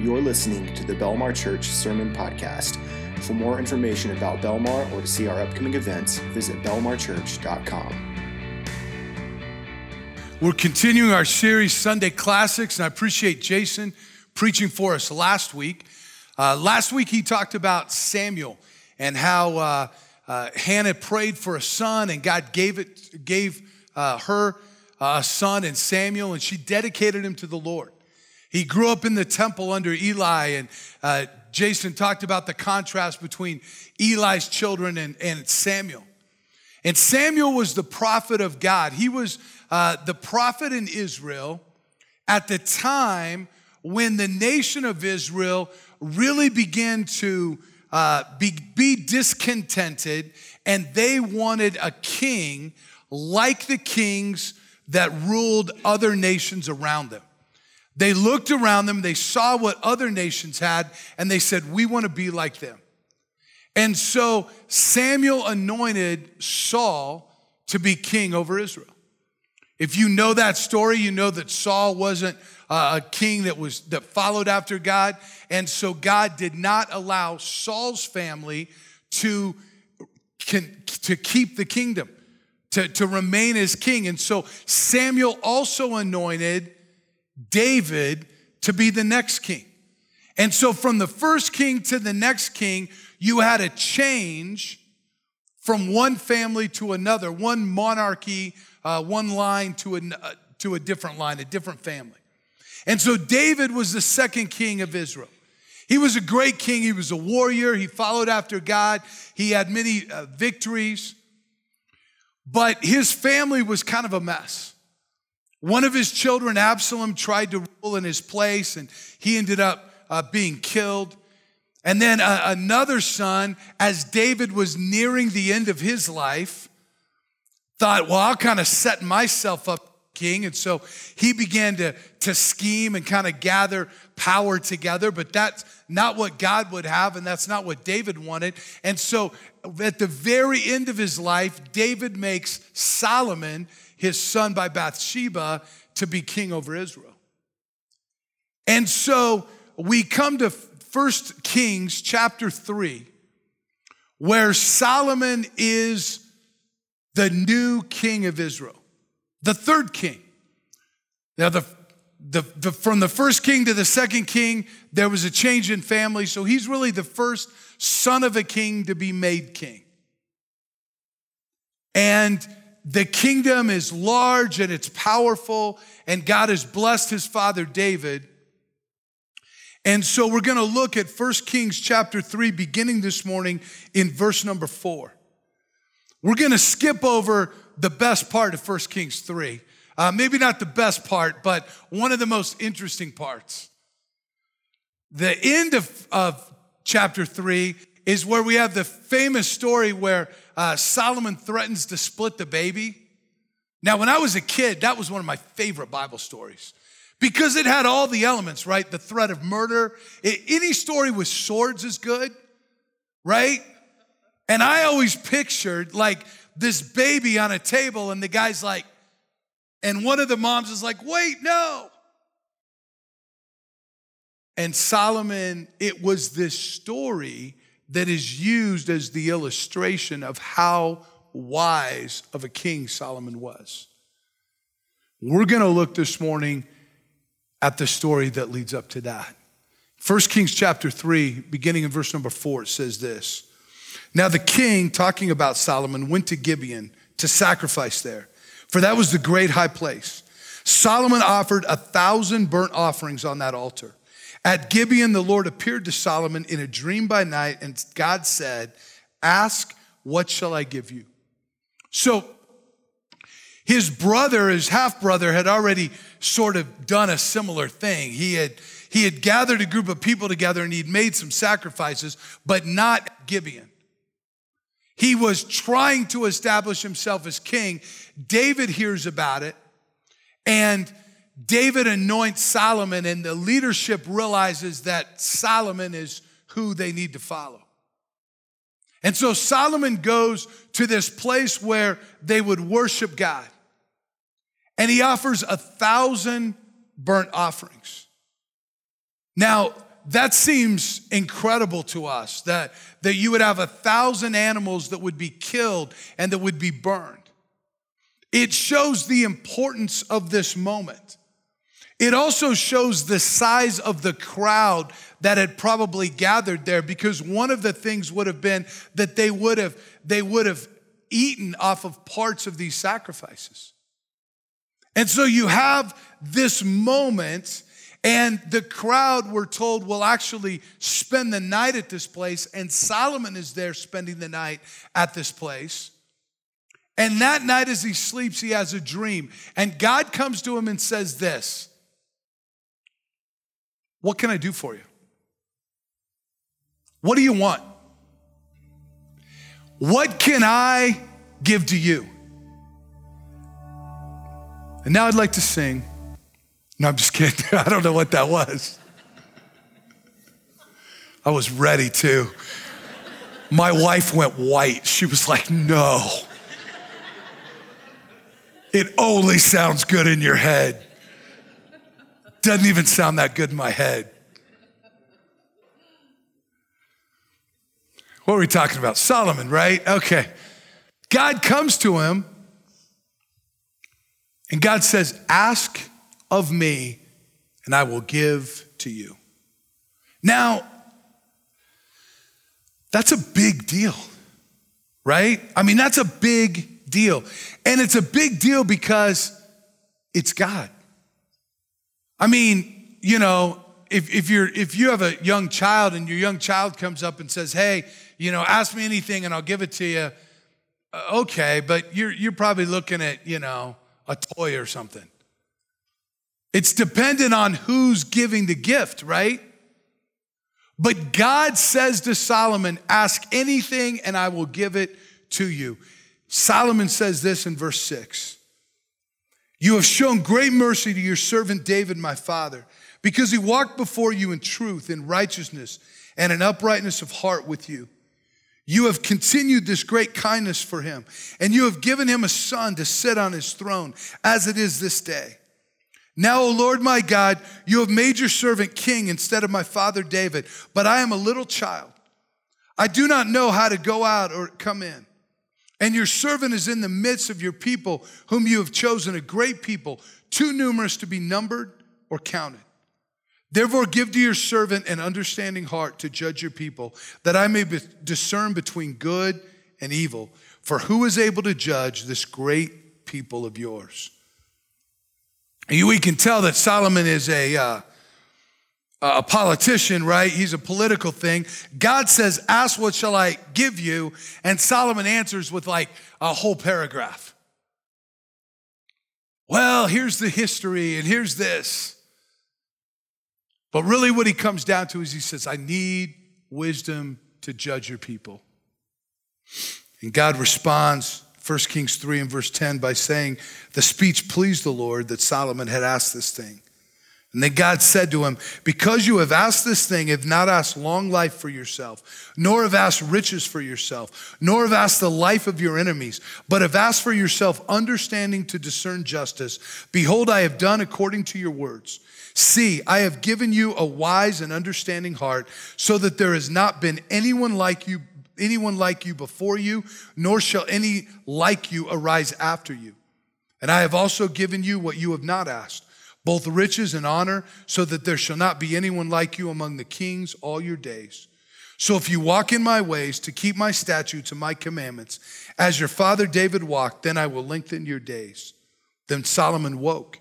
You're listening to the Belmar Church Sermon Podcast. For more information about Belmar or to see our upcoming events, visit belmarchurch.com. We're continuing our series, Sunday Classics, and I appreciate Jason preaching for us last week. Uh, last week, he talked about Samuel and how uh, uh, Hannah prayed for a son, and God gave, it, gave uh, her a son in Samuel, and she dedicated him to the Lord. He grew up in the temple under Eli, and uh, Jason talked about the contrast between Eli's children and, and Samuel. And Samuel was the prophet of God. He was uh, the prophet in Israel at the time when the nation of Israel really began to uh, be, be discontented and they wanted a king like the kings that ruled other nations around them. They looked around them, they saw what other nations had, and they said, We want to be like them. And so Samuel anointed Saul to be king over Israel. If you know that story, you know that Saul wasn't a king that was that followed after God, and so God did not allow Saul's family to can, to keep the kingdom, to, to remain as king. And so Samuel also anointed David to be the next king. And so from the first king to the next king, you had a change from one family to another, one monarchy, uh, one line to a, uh, to a different line, a different family. And so David was the second king of Israel. He was a great king. He was a warrior. He followed after God. He had many uh, victories. But his family was kind of a mess. One of his children, Absalom, tried to rule in his place, and he ended up uh, being killed. And then uh, another son, as David was nearing the end of his life, thought, well, I'll kind of set myself up king. And so he began to, to scheme and kind of gather power together, but that's not what God would have, and that's not what David wanted. And so at the very end of his life, David makes Solomon his son by Bathsheba to be king over Israel. And so we come to First Kings chapter 3, where Solomon is the new king of Israel, the third king. Now, the, the, the, from the first king to the second king, there was a change in family. So he's really the first son of a king to be made king. And the kingdom is large and it's powerful, and God has blessed his father David. And so we're going to look at 1 Kings chapter 3, beginning this morning in verse number 4. We're going to skip over the best part of 1 Kings 3. Uh, maybe not the best part, but one of the most interesting parts. The end of, of chapter 3 is where we have the famous story where uh, Solomon threatens to split the baby. Now, when I was a kid, that was one of my favorite Bible stories because it had all the elements, right? The threat of murder. It, any story with swords is good, right? And I always pictured like this baby on a table, and the guy's like, and one of the moms is like, wait, no. And Solomon, it was this story that is used as the illustration of how wise of a king Solomon was. We're going to look this morning at the story that leads up to that. 1 Kings chapter 3, beginning in verse number 4, it says this. Now the king, talking about Solomon, went to Gibeon to sacrifice there, for that was the great high place. Solomon offered a thousand burnt offerings on that altar. At Gibeon, the Lord appeared to Solomon in a dream by night, and God said, Ask, what shall I give you? So his brother, his half brother, had already sort of done a similar thing. He had, he had gathered a group of people together and he'd made some sacrifices, but not Gibeon. He was trying to establish himself as king. David hears about it and David anoints Solomon, and the leadership realizes that Solomon is who they need to follow. And so Solomon goes to this place where they would worship God. And he offers a thousand burnt offerings. Now, that seems incredible to us that, that you would have a thousand animals that would be killed and that would be burned. It shows the importance of this moment. It also shows the size of the crowd that had probably gathered there because one of the things would have been that they would have they would have eaten off of parts of these sacrifices. And so you have this moment and the crowd were told will actually spend the night at this place and Solomon is there spending the night at this place. And that night as he sleeps he has a dream and God comes to him and says this what can I do for you? What do you want? What can I give to you? And now I'd like to sing. No, I'm just kidding. I don't know what that was. I was ready to. My wife went white. She was like, no. It only sounds good in your head. Doesn't even sound that good in my head. What are we talking about? Solomon, right? Okay. God comes to him and God says, Ask of me and I will give to you. Now, that's a big deal, right? I mean, that's a big deal. And it's a big deal because it's God. I mean, you know, if, if you're if you have a young child and your young child comes up and says, "Hey, you know, ask me anything and I'll give it to you," uh, okay, but you're you're probably looking at you know a toy or something. It's dependent on who's giving the gift, right? But God says to Solomon, "Ask anything and I will give it to you." Solomon says this in verse six. You have shown great mercy to your servant David, my father, because he walked before you in truth, in righteousness, and in uprightness of heart with you. You have continued this great kindness for him, and you have given him a son to sit on his throne, as it is this day. Now, O Lord my God, you have made your servant king instead of my father David, but I am a little child. I do not know how to go out or come in. And your servant is in the midst of your people, whom you have chosen, a great people, too numerous to be numbered or counted. Therefore, give to your servant an understanding heart to judge your people, that I may be- discern between good and evil. For who is able to judge this great people of yours? We can tell that Solomon is a, uh, a politician, right? He's a political thing. God says, Ask what shall I give you? And Solomon answers with like a whole paragraph. Well, here's the history, and here's this. But really, what he comes down to is he says, I need wisdom to judge your people. And God responds, 1 Kings 3 and verse 10, by saying, The speech pleased the Lord that Solomon had asked this thing. And then God said to him, Because you have asked this thing, have not asked long life for yourself, nor have asked riches for yourself, nor have asked the life of your enemies, but have asked for yourself understanding to discern justice. Behold, I have done according to your words. See, I have given you a wise and understanding heart, so that there has not been anyone like you, anyone like you before you, nor shall any like you arise after you. And I have also given you what you have not asked both riches and honor, so that there shall not be anyone like you among the kings all your days. So if you walk in my ways to keep my statutes and my commandments, as your father David walked, then I will lengthen your days. Then Solomon woke.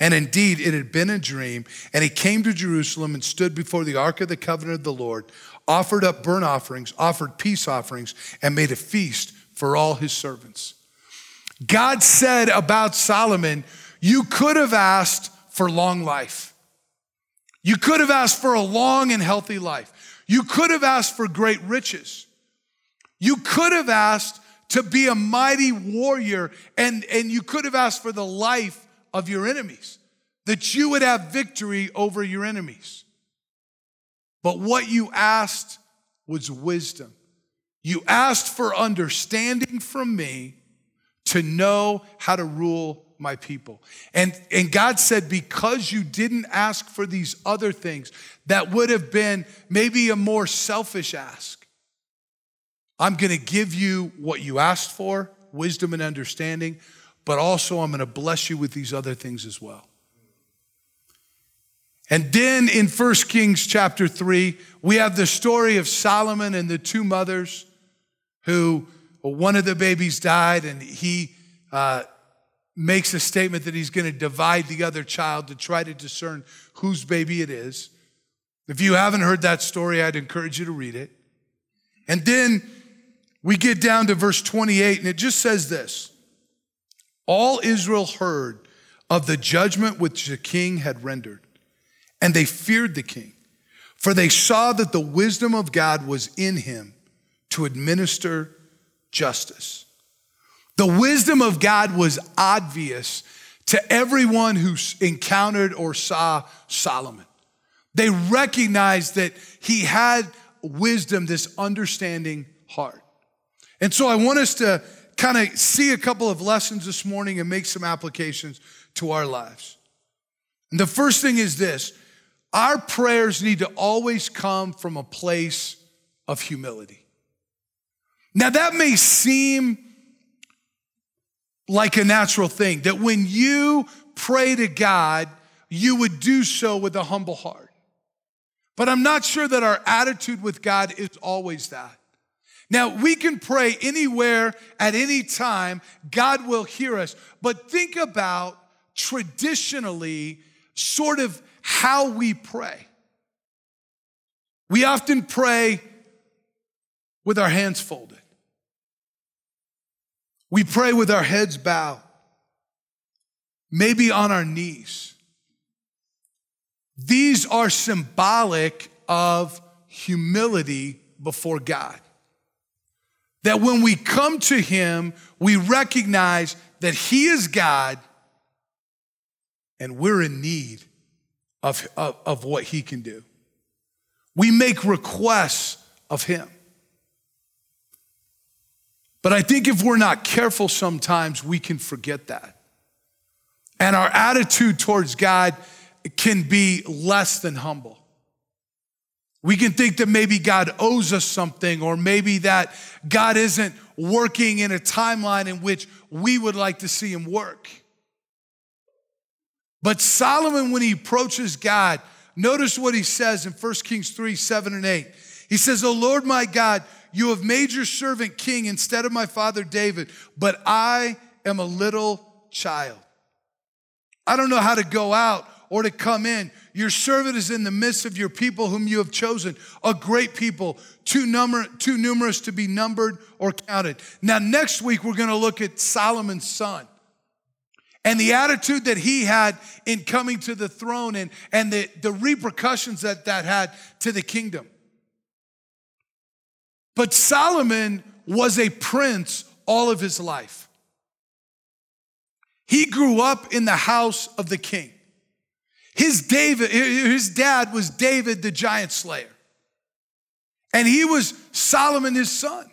And indeed, it had been a dream. And he came to Jerusalem and stood before the ark of the covenant of the Lord, offered up burnt offerings, offered peace offerings, and made a feast for all his servants. God said about Solomon, You could have asked for long life. You could have asked for a long and healthy life. You could have asked for great riches. You could have asked to be a mighty warrior, and, and you could have asked for the life of your enemies, that you would have victory over your enemies. But what you asked was wisdom. You asked for understanding from me to know how to rule my people. And, and God said, because you didn't ask for these other things, that would have been maybe a more selfish ask. I'm gonna give you what you asked for, wisdom and understanding, but also I'm gonna bless you with these other things as well. And then in 1 Kings chapter 3, we have the story of Solomon and the two mothers who, well, one of the babies died, and he uh, makes a statement that he's going to divide the other child to try to discern whose baby it is. If you haven't heard that story, I'd encourage you to read it. And then we get down to verse 28, and it just says this All Israel heard of the judgment which the king had rendered and they feared the king, for they saw that the wisdom of God was in him to administer justice. The wisdom of God was obvious to everyone who encountered or saw Solomon. They recognized that he had wisdom, this understanding heart. And so I want us to kind of see a couple of lessons this morning and make some applications to our lives. And the first thing is this our prayers need to always come from a place of humility. Now, that may seem like a natural thing, that when you pray to God, you would do so with a humble heart. But I'm not sure that our attitude with God is always that. Now, we can pray anywhere at any time, God will hear us. But think about traditionally, sort of how we pray. We often pray with our hands folded. We pray with our heads bowed, maybe on our knees. These are symbolic of humility before God. That when we come to Him, we recognize that He is God and we're in need of, of, of what he can do. We make requests of him. But I think if we're not careful sometimes, we can forget that. And our attitude towards God can be less than humble. We can think that maybe God owes us something, or maybe that God isn't working in a timeline in which we would like to see him work. But Solomon, when he approaches God, notice what he says in 1 Kings 3 7 and 8. He says, O Lord my God, you have made your servant king instead of my father David, but I am a little child. I don't know how to go out or to come in. Your servant is in the midst of your people whom you have chosen, a great people, too, number, too numerous to be numbered or counted. Now, next week, we're going to look at Solomon's son and the attitude that he had in coming to the throne and, and the, the repercussions that that had to the kingdom. But Solomon was a prince all of his life. He grew up in the house of the king. His David, his dad was David the giant slayer. And he was Solomon his son.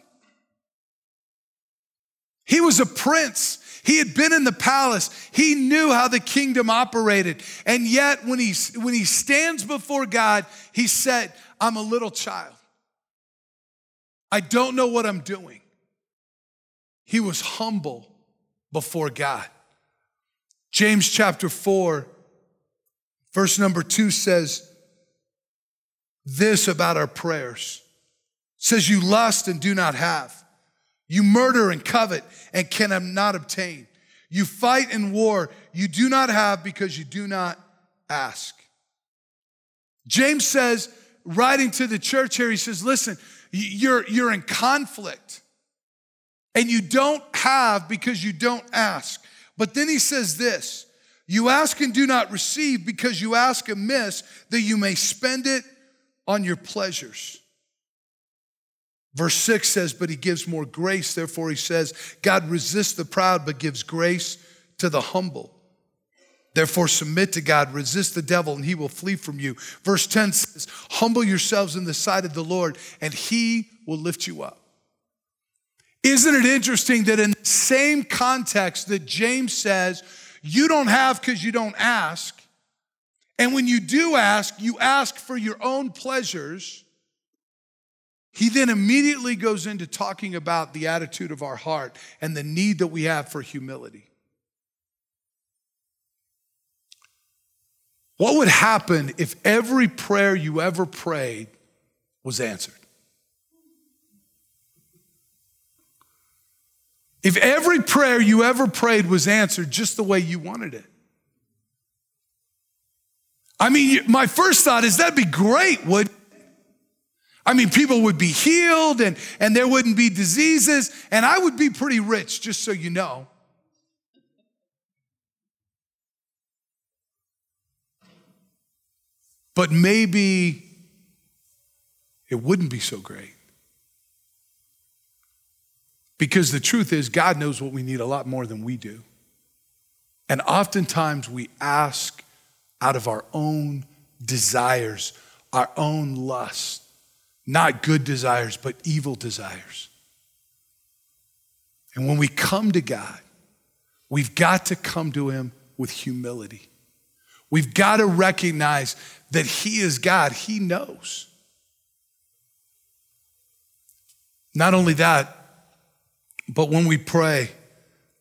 He was a prince he had been in the palace. He knew how the kingdom operated. And yet, when he, when he stands before God, he said, I'm a little child. I don't know what I'm doing. He was humble before God. James chapter 4, verse number 2 says this about our prayers. It says, You lust and do not have. You murder and covet and cannot obtain. You fight and war you do not have because you do not ask. James says, writing to the church here, he says, listen, you're, you're in conflict and you don't have because you don't ask. But then he says this you ask and do not receive because you ask amiss that you may spend it on your pleasures. Verse 6 says, But he gives more grace. Therefore, he says, God resists the proud, but gives grace to the humble. Therefore, submit to God, resist the devil, and he will flee from you. Verse 10 says, Humble yourselves in the sight of the Lord, and he will lift you up. Isn't it interesting that in the same context that James says, You don't have because you don't ask. And when you do ask, you ask for your own pleasures. He then immediately goes into talking about the attitude of our heart and the need that we have for humility. What would happen if every prayer you ever prayed was answered? If every prayer you ever prayed was answered just the way you wanted it. I mean, my first thought is that'd be great, would I mean, people would be healed and, and there wouldn't be diseases, and I would be pretty rich, just so you know. But maybe it wouldn't be so great. Because the truth is, God knows what we need a lot more than we do. And oftentimes we ask out of our own desires, our own lust, not good desires, but evil desires. And when we come to God, we've got to come to Him with humility. We've got to recognize that He is God, He knows. Not only that, but when we pray,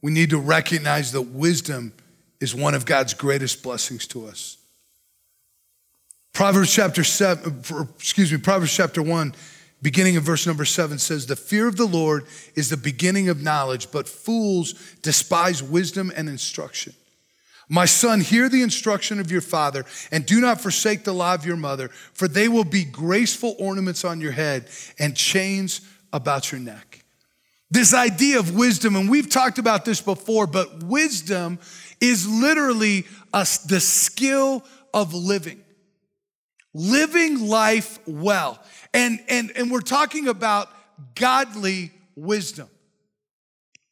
we need to recognize that wisdom is one of God's greatest blessings to us. Proverbs chapter 7, excuse me, Proverbs chapter 1, beginning of verse number 7 says, The fear of the Lord is the beginning of knowledge, but fools despise wisdom and instruction. My son, hear the instruction of your father, and do not forsake the law of your mother, for they will be graceful ornaments on your head and chains about your neck. This idea of wisdom, and we've talked about this before, but wisdom is literally a, the skill of living, living life well. And, and, and we're talking about godly wisdom.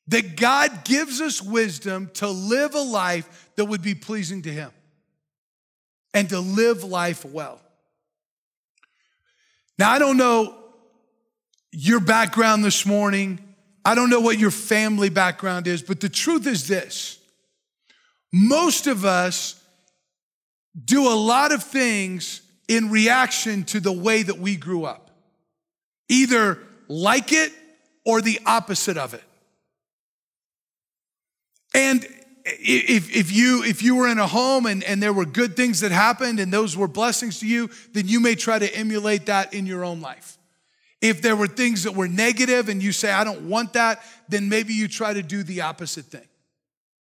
That God gives us wisdom to live a life that would be pleasing to Him and to live life well. Now, I don't know your background this morning. I don't know what your family background is, but the truth is this most of us do a lot of things in reaction to the way that we grew up, either like it or the opposite of it. And if, if, you, if you were in a home and, and there were good things that happened and those were blessings to you, then you may try to emulate that in your own life. If there were things that were negative and you say, I don't want that, then maybe you try to do the opposite thing.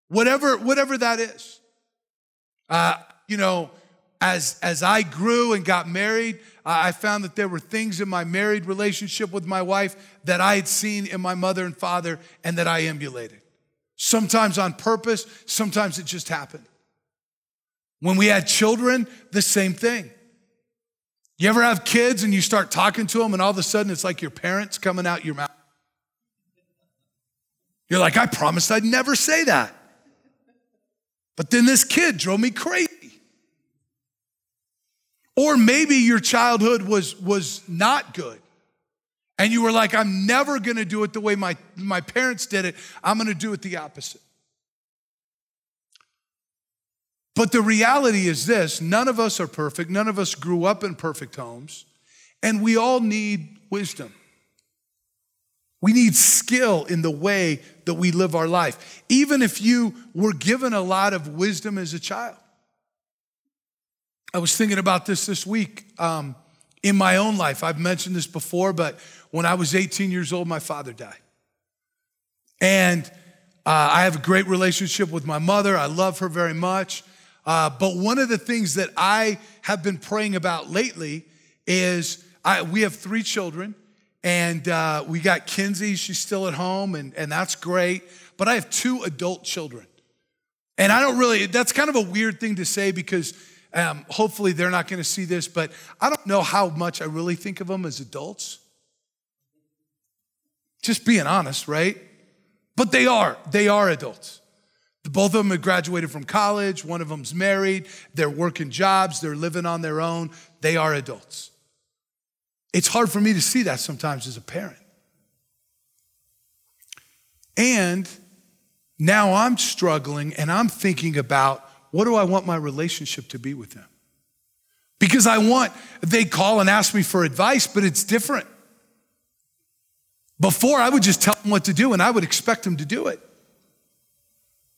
Whatever, whatever that is. Uh, you know, as, as I grew and got married, I found that there were things in my married relationship with my wife that I had seen in my mother and father and that I emulated. Sometimes on purpose, sometimes it just happened. When we had children, the same thing. You ever have kids and you start talking to them, and all of a sudden it's like your parents coming out your mouth? You're like, I promised I'd never say that. But then this kid drove me crazy. Or maybe your childhood was, was not good. And you were like, I'm never gonna do it the way my, my parents did it. I'm gonna do it the opposite. But the reality is this none of us are perfect. None of us grew up in perfect homes. And we all need wisdom. We need skill in the way that we live our life, even if you were given a lot of wisdom as a child. I was thinking about this this week um, in my own life. I've mentioned this before, but when I was 18 years old, my father died. And uh, I have a great relationship with my mother. I love her very much. Uh, but one of the things that I have been praying about lately is I, we have three children, and uh, we got Kinsey. She's still at home, and, and that's great. But I have two adult children. And I don't really, that's kind of a weird thing to say because um, hopefully, they're not going to see this, but I don't know how much I really think of them as adults. Just being honest, right? But they are. They are adults. Both of them have graduated from college. One of them's married. They're working jobs. They're living on their own. They are adults. It's hard for me to see that sometimes as a parent. And now I'm struggling and I'm thinking about what do I want my relationship to be with them? Because I want, they call and ask me for advice, but it's different. Before, I would just tell them what to do and I would expect them to do it.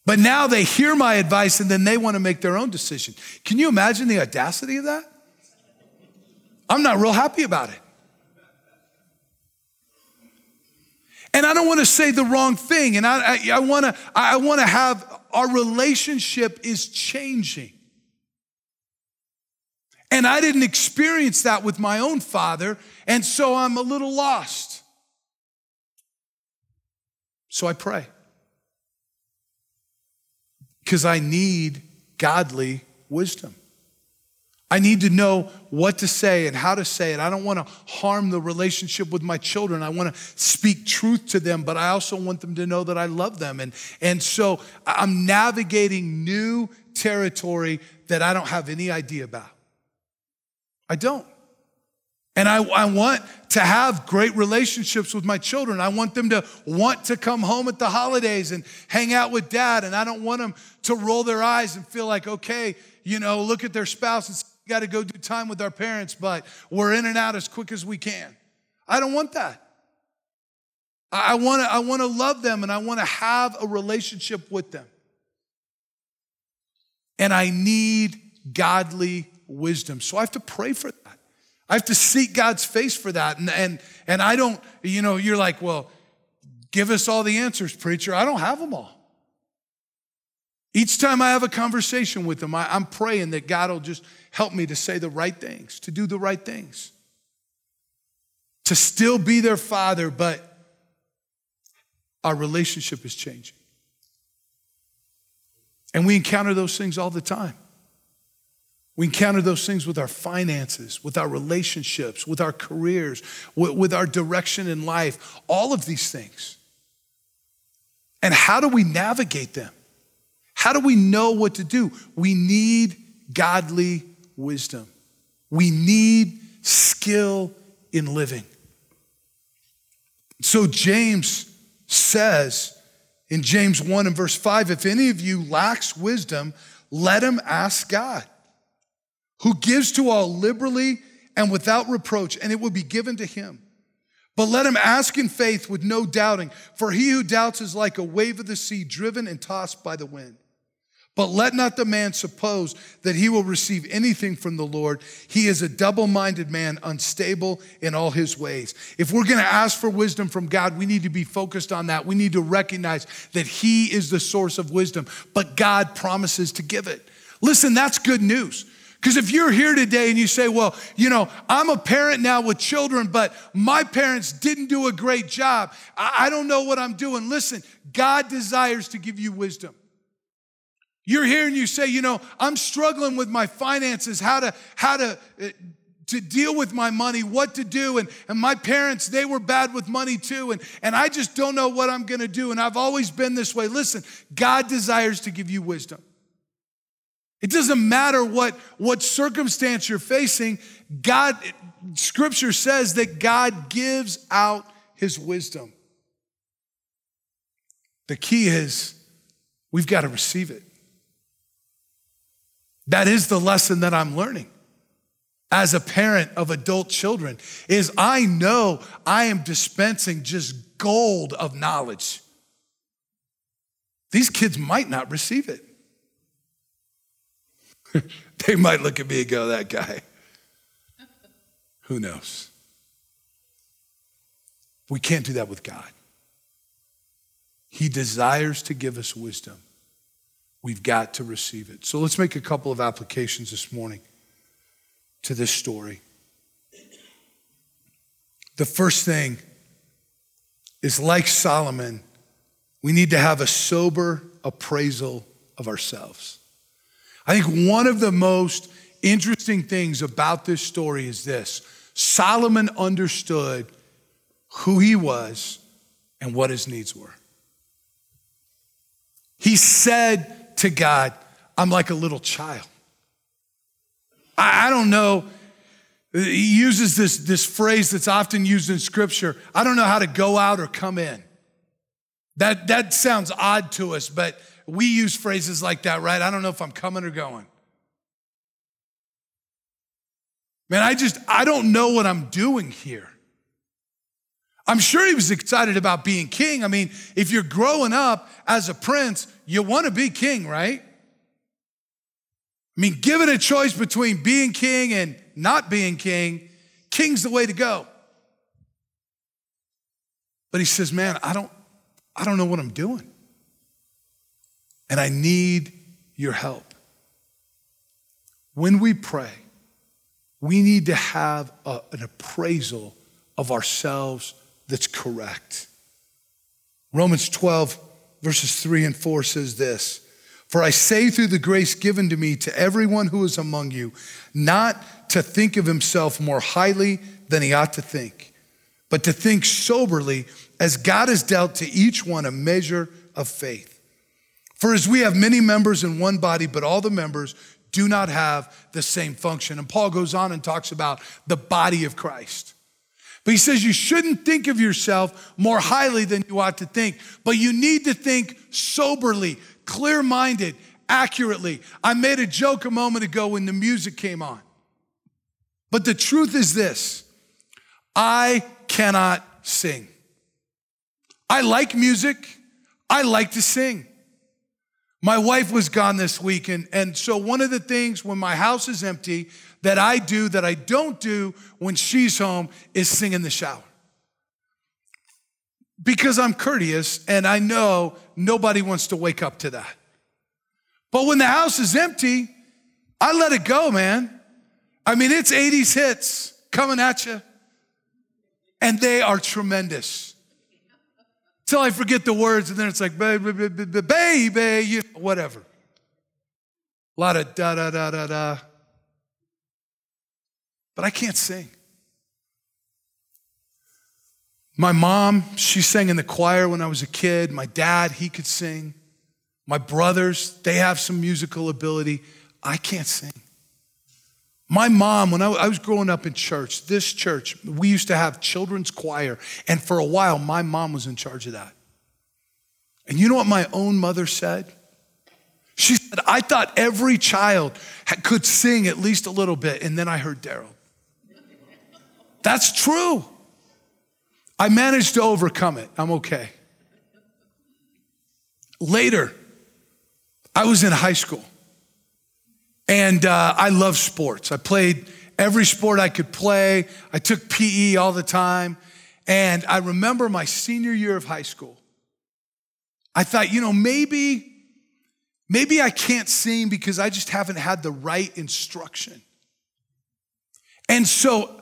But now they hear my advice and then they want to make their own decision. Can you imagine the audacity of that? I'm not real happy about it. And I don't want to say the wrong thing. And I, I, I want to I want to have our relationship is changing. And I didn't experience that with my own father, and so I'm a little lost. So I pray. Because I need godly wisdom. I need to know what to say and how to say it. I don't want to harm the relationship with my children. I want to speak truth to them, but I also want them to know that I love them. And, and so I'm navigating new territory that I don't have any idea about. I don't. And I, I want to have great relationships with my children. I want them to want to come home at the holidays and hang out with dad. And I don't want them to roll their eyes and feel like, okay, you know, look at their spouse and got to go do time with our parents, but we're in and out as quick as we can. I don't want that. I want to I want to love them and I want to have a relationship with them. And I need godly wisdom. So I have to pray for that. I have to seek God's face for that. And and and I don't, you know, you're like, well, give us all the answers, preacher. I don't have them all. Each time I have a conversation with them, I, I'm praying that God will just help me to say the right things, to do the right things, to still be their father, but our relationship is changing. And we encounter those things all the time. We encounter those things with our finances, with our relationships, with our careers, with, with, our direction in life, all of these things. And how do we navigate them? How do we know what to do? We need godly wisdom. We need skill in living. So James says in James 1 and verse 5 if any of you lacks wisdom, let him ask God, who gives to all liberally and without reproach, and it will be given to him. But let him ask in faith with no doubting, for he who doubts is like a wave of the sea driven and tossed by the wind. But let not the man suppose that he will receive anything from the Lord. He is a double minded man, unstable in all his ways. If we're going to ask for wisdom from God, we need to be focused on that. We need to recognize that he is the source of wisdom, but God promises to give it. Listen, that's good news. Because if you're here today and you say, well, you know, I'm a parent now with children, but my parents didn't do a great job, I don't know what I'm doing. Listen, God desires to give you wisdom. You're here and you say, you know, I'm struggling with my finances, how to, how to, uh, to deal with my money, what to do. And, and my parents, they were bad with money too. And, and I just don't know what I'm going to do. And I've always been this way. Listen, God desires to give you wisdom. It doesn't matter what, what circumstance you're facing. God, scripture says that God gives out his wisdom. The key is we've got to receive it. That is the lesson that I'm learning as a parent of adult children is I know I am dispensing just gold of knowledge. These kids might not receive it. they might look at me and go, that guy. Who knows? We can't do that with God. He desires to give us wisdom. We've got to receive it. So let's make a couple of applications this morning to this story. The first thing is like Solomon, we need to have a sober appraisal of ourselves. I think one of the most interesting things about this story is this Solomon understood who he was and what his needs were. He said to God, I'm like a little child. I, I don't know. He uses this, this phrase that's often used in scripture I don't know how to go out or come in. That, that sounds odd to us, but we use phrases like that, right? I don't know if I'm coming or going. Man, I just, I don't know what I'm doing here. I'm sure he was excited about being king. I mean, if you're growing up as a prince, you want to be king, right? I mean, given a choice between being king and not being king, king's the way to go. But he says, Man, I don't, I don't know what I'm doing. And I need your help. When we pray, we need to have a, an appraisal of ourselves that's correct. Romans 12, verses 3 and 4 says this For I say through the grace given to me to everyone who is among you, not to think of himself more highly than he ought to think, but to think soberly as God has dealt to each one a measure of faith. For as we have many members in one body, but all the members do not have the same function. And Paul goes on and talks about the body of Christ. But he says you shouldn't think of yourself more highly than you ought to think, but you need to think soberly, clear minded, accurately. I made a joke a moment ago when the music came on. But the truth is this I cannot sing. I like music, I like to sing. My wife was gone this week, and, and so one of the things when my house is empty that I do that I don't do when she's home is sing in the shower. Because I'm courteous and I know nobody wants to wake up to that. But when the house is empty, I let it go, man. I mean, it's 80s hits coming at you, and they are tremendous. Till I forget the words, and then it's like, baby, you whatever. A lot of da da da da da. But I can't sing. My mom, she sang in the choir when I was a kid. My dad, he could sing. My brothers, they have some musical ability. I can't sing. My mom, when I was growing up in church, this church, we used to have children's choir. And for a while, my mom was in charge of that. And you know what my own mother said? She said, I thought every child could sing at least a little bit. And then I heard Daryl. That's true. I managed to overcome it. I'm okay. Later, I was in high school. And uh, I love sports. I played every sport I could play. I took PE all the time. And I remember my senior year of high school. I thought, you know, maybe, maybe I can't sing because I just haven't had the right instruction. And so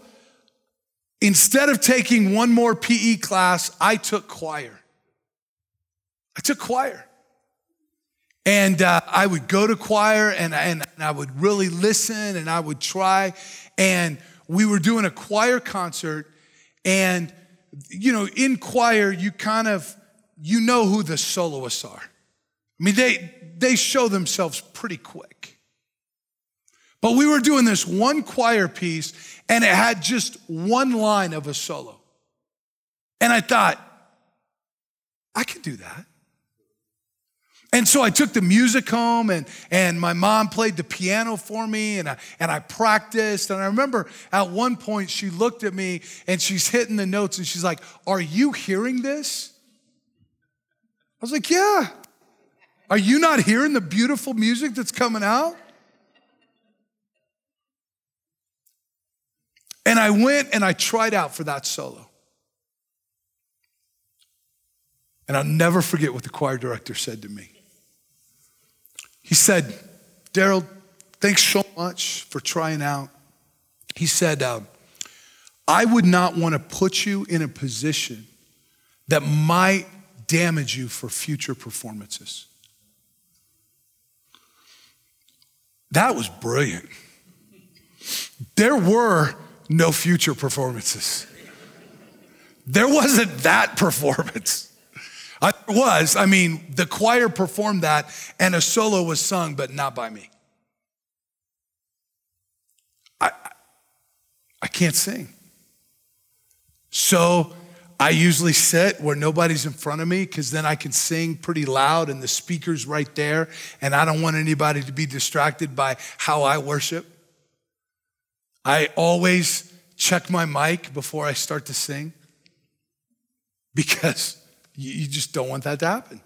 instead of taking one more PE class, I took choir. I took choir. And uh, I would go to choir and, and, and I would really listen and I would try. And we were doing a choir concert. And, you know, in choir, you kind of, you know who the soloists are. I mean, they, they show themselves pretty quick. But we were doing this one choir piece and it had just one line of a solo. And I thought, I could do that. And so I took the music home and, and my mom played the piano for me and I, and I practiced. And I remember at one point she looked at me and she's hitting the notes and she's like, Are you hearing this? I was like, Yeah. Are you not hearing the beautiful music that's coming out? And I went and I tried out for that solo. And I'll never forget what the choir director said to me. He said, Daryl, thanks so much for trying out. He said, uh, I would not want to put you in a position that might damage you for future performances. That was brilliant. There were no future performances. There wasn't that performance. I was. I mean, the choir performed that and a solo was sung, but not by me. I, I can't sing. So I usually sit where nobody's in front of me because then I can sing pretty loud and the speaker's right there. And I don't want anybody to be distracted by how I worship. I always check my mic before I start to sing because you just don't want that to happen.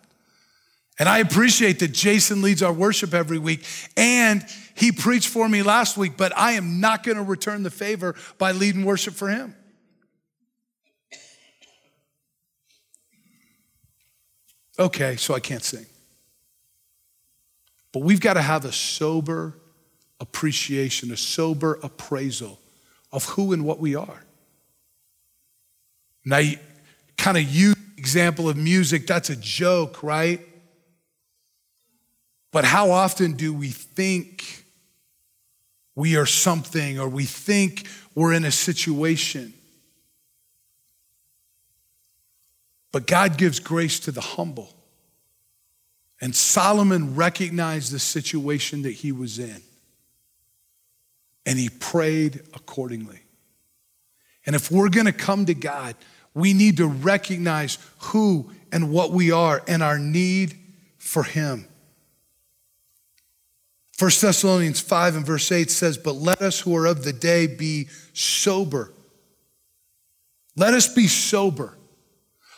And I appreciate that Jason leads our worship every week and he preached for me last week, but I am not going to return the favor by leading worship for him. Okay, so I can't sing. But we've got to have a sober appreciation, a sober appraisal of who and what we are. Now, kind of use example of music, that's a joke, right? But how often do we think we are something or we think we're in a situation? But God gives grace to the humble. And Solomon recognized the situation that he was in. And he prayed accordingly. And if we're going to come to God, we need to recognize who and what we are and our need for him. 1 Thessalonians 5 and verse 8 says, But let us who are of the day be sober. Let us be sober.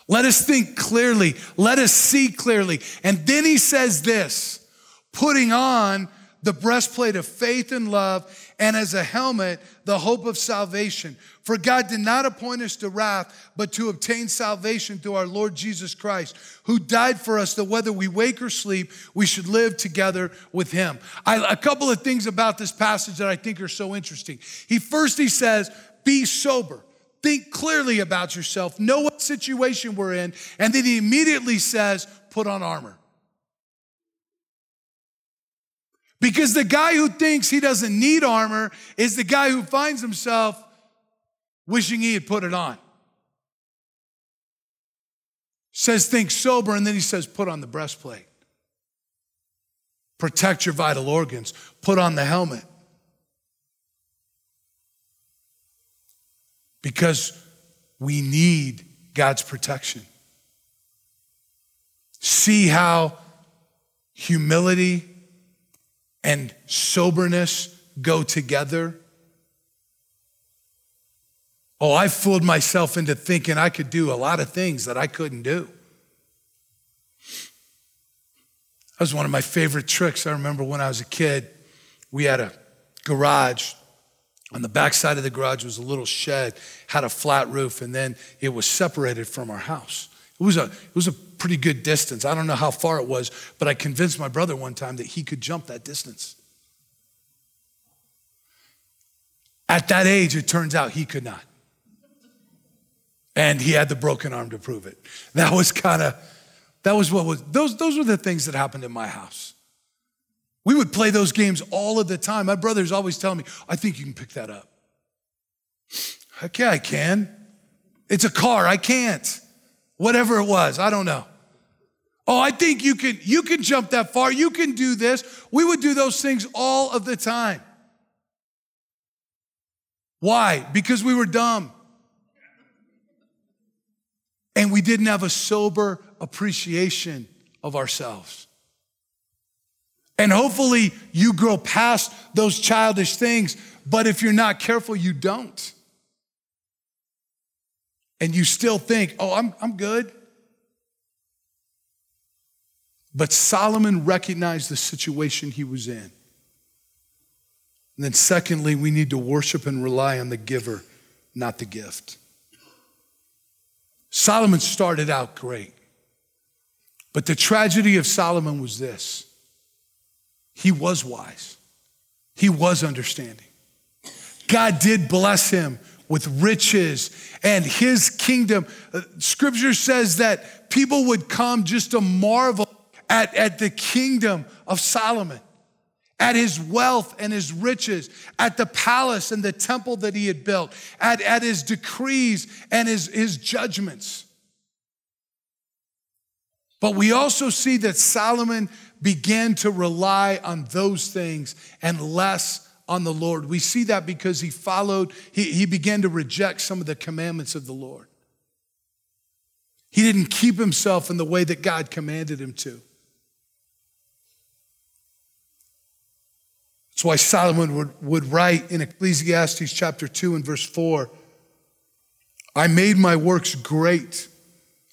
Let us think clearly. Let us see clearly. And then he says this putting on the breastplate of faith and love, and as a helmet, the hope of salvation. For God did not appoint us to wrath, but to obtain salvation through our Lord Jesus Christ, who died for us that whether we wake or sleep, we should live together with him. I, a couple of things about this passage that I think are so interesting. He first he says, be sober. Think clearly about yourself, know what situation we're in, and then he immediately says, put on armor. Because the guy who thinks he doesn't need armor is the guy who finds himself wishing he had put it on. Says, think sober, and then he says, put on the breastplate. Protect your vital organs. Put on the helmet. Because we need God's protection. See how humility and soberness go together? Oh, I fooled myself into thinking I could do a lot of things that I couldn't do. That was one of my favorite tricks. I remember when I was a kid, we had a garage. On the back side of the garage was a little shed, had a flat roof, and then it was separated from our house. It was a, it was a pretty good distance. I don't know how far it was, but I convinced my brother one time that he could jump that distance. At that age, it turns out he could not. And he had the broken arm to prove it. That was kind of, that was what was, those, those were the things that happened in my house. We would play those games all of the time. My brother's always telling me, I think you can pick that up. Okay, I can. It's a car, I can't. Whatever it was, I don't know. Oh, I think you can you can jump that far. You can do this. We would do those things all of the time. Why? Because we were dumb. And we didn't have a sober appreciation of ourselves. And hopefully you grow past those childish things, but if you're not careful, you don't and you still think, oh, I'm, I'm good. But Solomon recognized the situation he was in. And then, secondly, we need to worship and rely on the giver, not the gift. Solomon started out great. But the tragedy of Solomon was this he was wise, he was understanding. God did bless him with riches and his kingdom. Uh, scripture says that people would come just to marvel at, at the kingdom of Solomon, at his wealth and his riches, at the palace and the temple that he had built, at, at his decrees and his, his judgments. But we also see that Solomon began to rely on those things and less on the Lord. We see that because he followed, he, he began to reject some of the commandments of the Lord. He didn't keep himself in the way that God commanded him to. That's why Solomon would, would write in Ecclesiastes chapter 2 and verse 4 I made my works great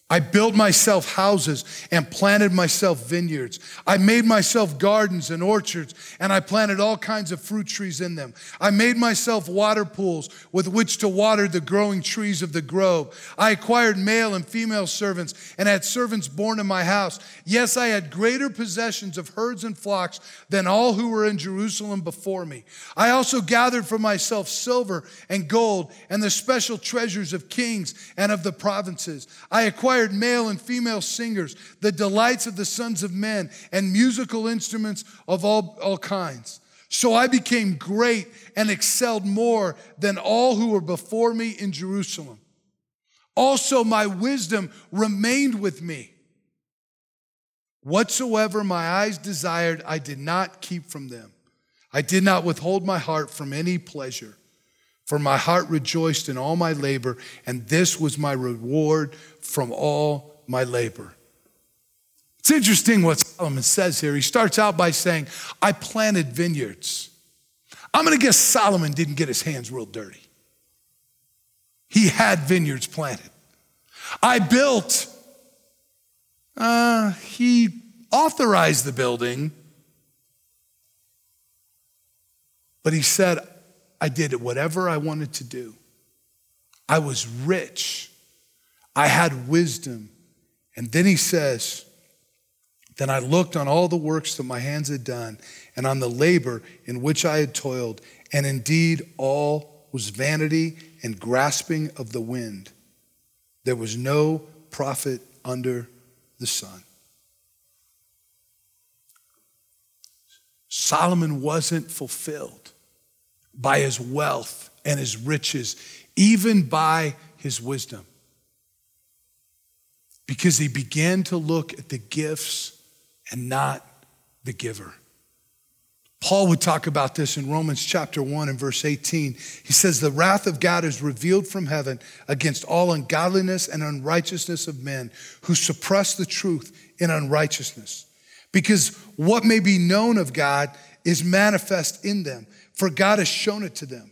I built myself houses and planted myself vineyards. I made myself gardens and orchards, and I planted all kinds of fruit trees in them. I made myself water pools with which to water the growing trees of the grove. I acquired male and female servants and had servants born in my house. Yes, I had greater possessions of herds and flocks than all who were in Jerusalem before me. I also gathered for myself silver and gold and the special treasures of kings and of the provinces. I acquired male and female singers, the delights of the sons of men, and musical instruments of all, all kinds. So I became great and excelled more than all who were before me in Jerusalem. Also, my wisdom remained with me. Whatsoever my eyes desired, I did not keep from them. I did not withhold my heart from any pleasure. For my heart rejoiced in all my labor, and this was my reward from all my labor. It's interesting what Solomon says here. He starts out by saying, I planted vineyards. I'm going to guess Solomon didn't get his hands real dirty. He had vineyards planted. I built, uh, he authorized the building, but he said, I did whatever I wanted to do. I was rich. I had wisdom. And then he says, Then I looked on all the works that my hands had done and on the labor in which I had toiled, and indeed all was vanity and grasping of the wind. There was no profit under the sun. Solomon wasn't fulfilled by his wealth and his riches, even by his wisdom. Because they began to look at the gifts and not the giver. Paul would talk about this in Romans chapter 1 and verse 18. He says, The wrath of God is revealed from heaven against all ungodliness and unrighteousness of men who suppress the truth in unrighteousness. Because what may be known of God is manifest in them for God has shown it to them.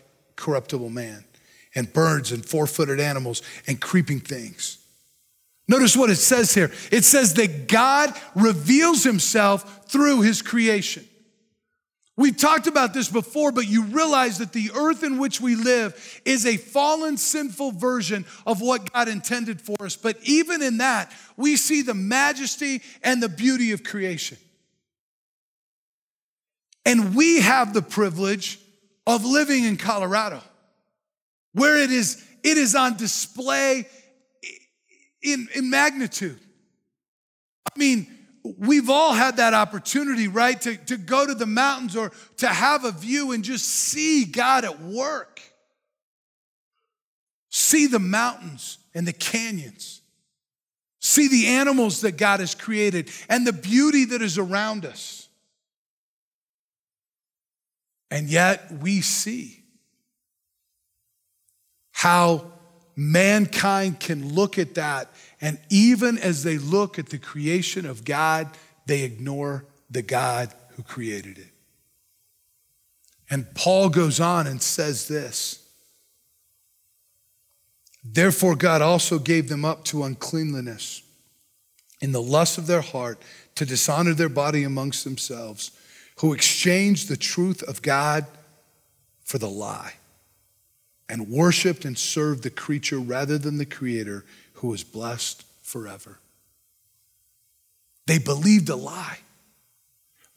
corruptible man, and birds and four footed animals and creeping things. Notice what it says here it says that God reveals himself through his creation. We've talked about this before, but you realize that the earth in which we live is a fallen, sinful version of what God intended for us. But even in that, we see the majesty and the beauty of creation. And we have the privilege of living in Colorado, where it is, it is on display in, in magnitude. I mean, we've all had that opportunity, right? To, to go to the mountains or to have a view and just see God at work. See the mountains and the canyons. See the animals that God has created and the beauty that is around us. And yet we see how mankind can look at that, and even as they look at the creation of God, they ignore the God who created it. And Paul goes on and says this Therefore, God also gave them up to uncleanliness in the lust of their heart to dishonor their body amongst themselves who exchanged the truth of God for the lie and worshiped and served the creature rather than the creator who is blessed forever. They believed a lie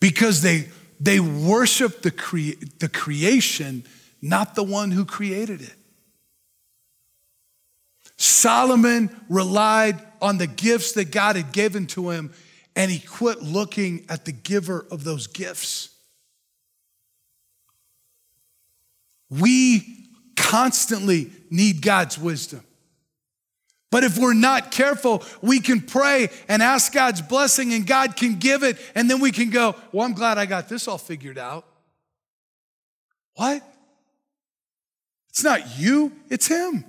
because they, they worshiped the, crea- the creation, not the one who created it. Solomon relied on the gifts that God had given to him, and he quit looking at the giver of those gifts. We constantly need God's wisdom. But if we're not careful, we can pray and ask God's blessing, and God can give it, and then we can go, Well, I'm glad I got this all figured out. What? It's not you, it's Him.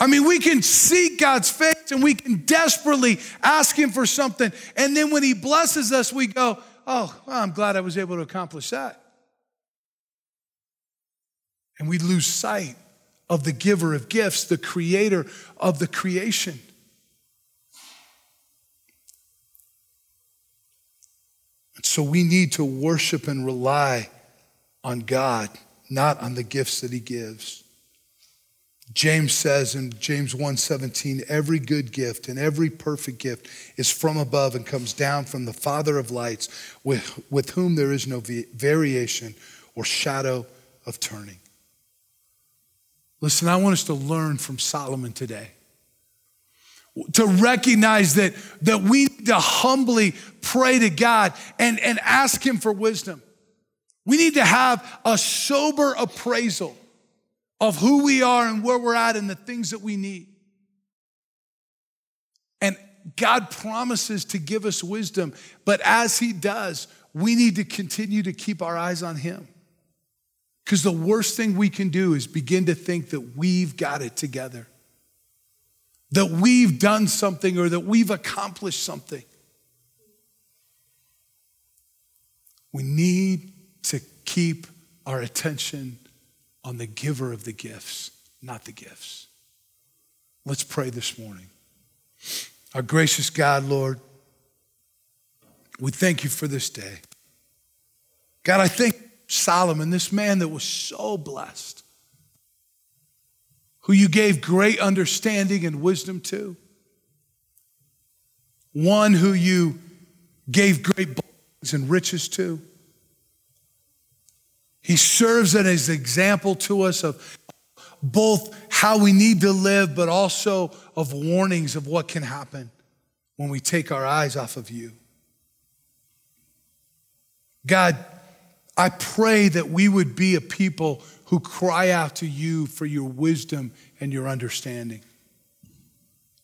I mean, we can seek God's face and we can desperately ask Him for something. And then when He blesses us, we go, Oh, well, I'm glad I was able to accomplish that. And we lose sight of the giver of gifts, the creator of the creation. So we need to worship and rely on God, not on the gifts that he gives. James says in James 1:17, every good gift and every perfect gift is from above and comes down from the Father of lights, with, with whom there is no variation or shadow of turning. Listen, I want us to learn from Solomon today. To recognize that, that we need to humbly pray to God and, and ask Him for wisdom. We need to have a sober appraisal of who we are and where we're at and the things that we need. And God promises to give us wisdom, but as He does, we need to continue to keep our eyes on Him. Because the worst thing we can do is begin to think that we've got it together, that we've done something or that we've accomplished something. We need to keep our attention on the giver of the gifts, not the gifts. Let's pray this morning. Our gracious God, Lord, we thank you for this day. God, I thank Solomon, this man that was so blessed, who you gave great understanding and wisdom to, one who you gave great blessings and riches to. He serves as an example to us of both how we need to live, but also of warnings of what can happen when we take our eyes off of you. God, I pray that we would be a people who cry out to you for your wisdom and your understanding.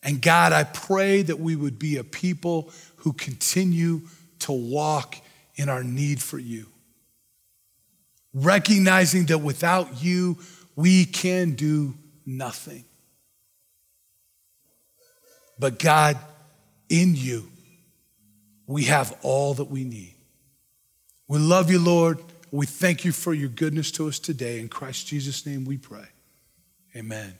And God, I pray that we would be a people who continue to walk in our need for you. Recognizing that without you, we can do nothing. But God, in you, we have all that we need. We love you, Lord. We thank you for your goodness to us today. In Christ Jesus' name we pray. Amen.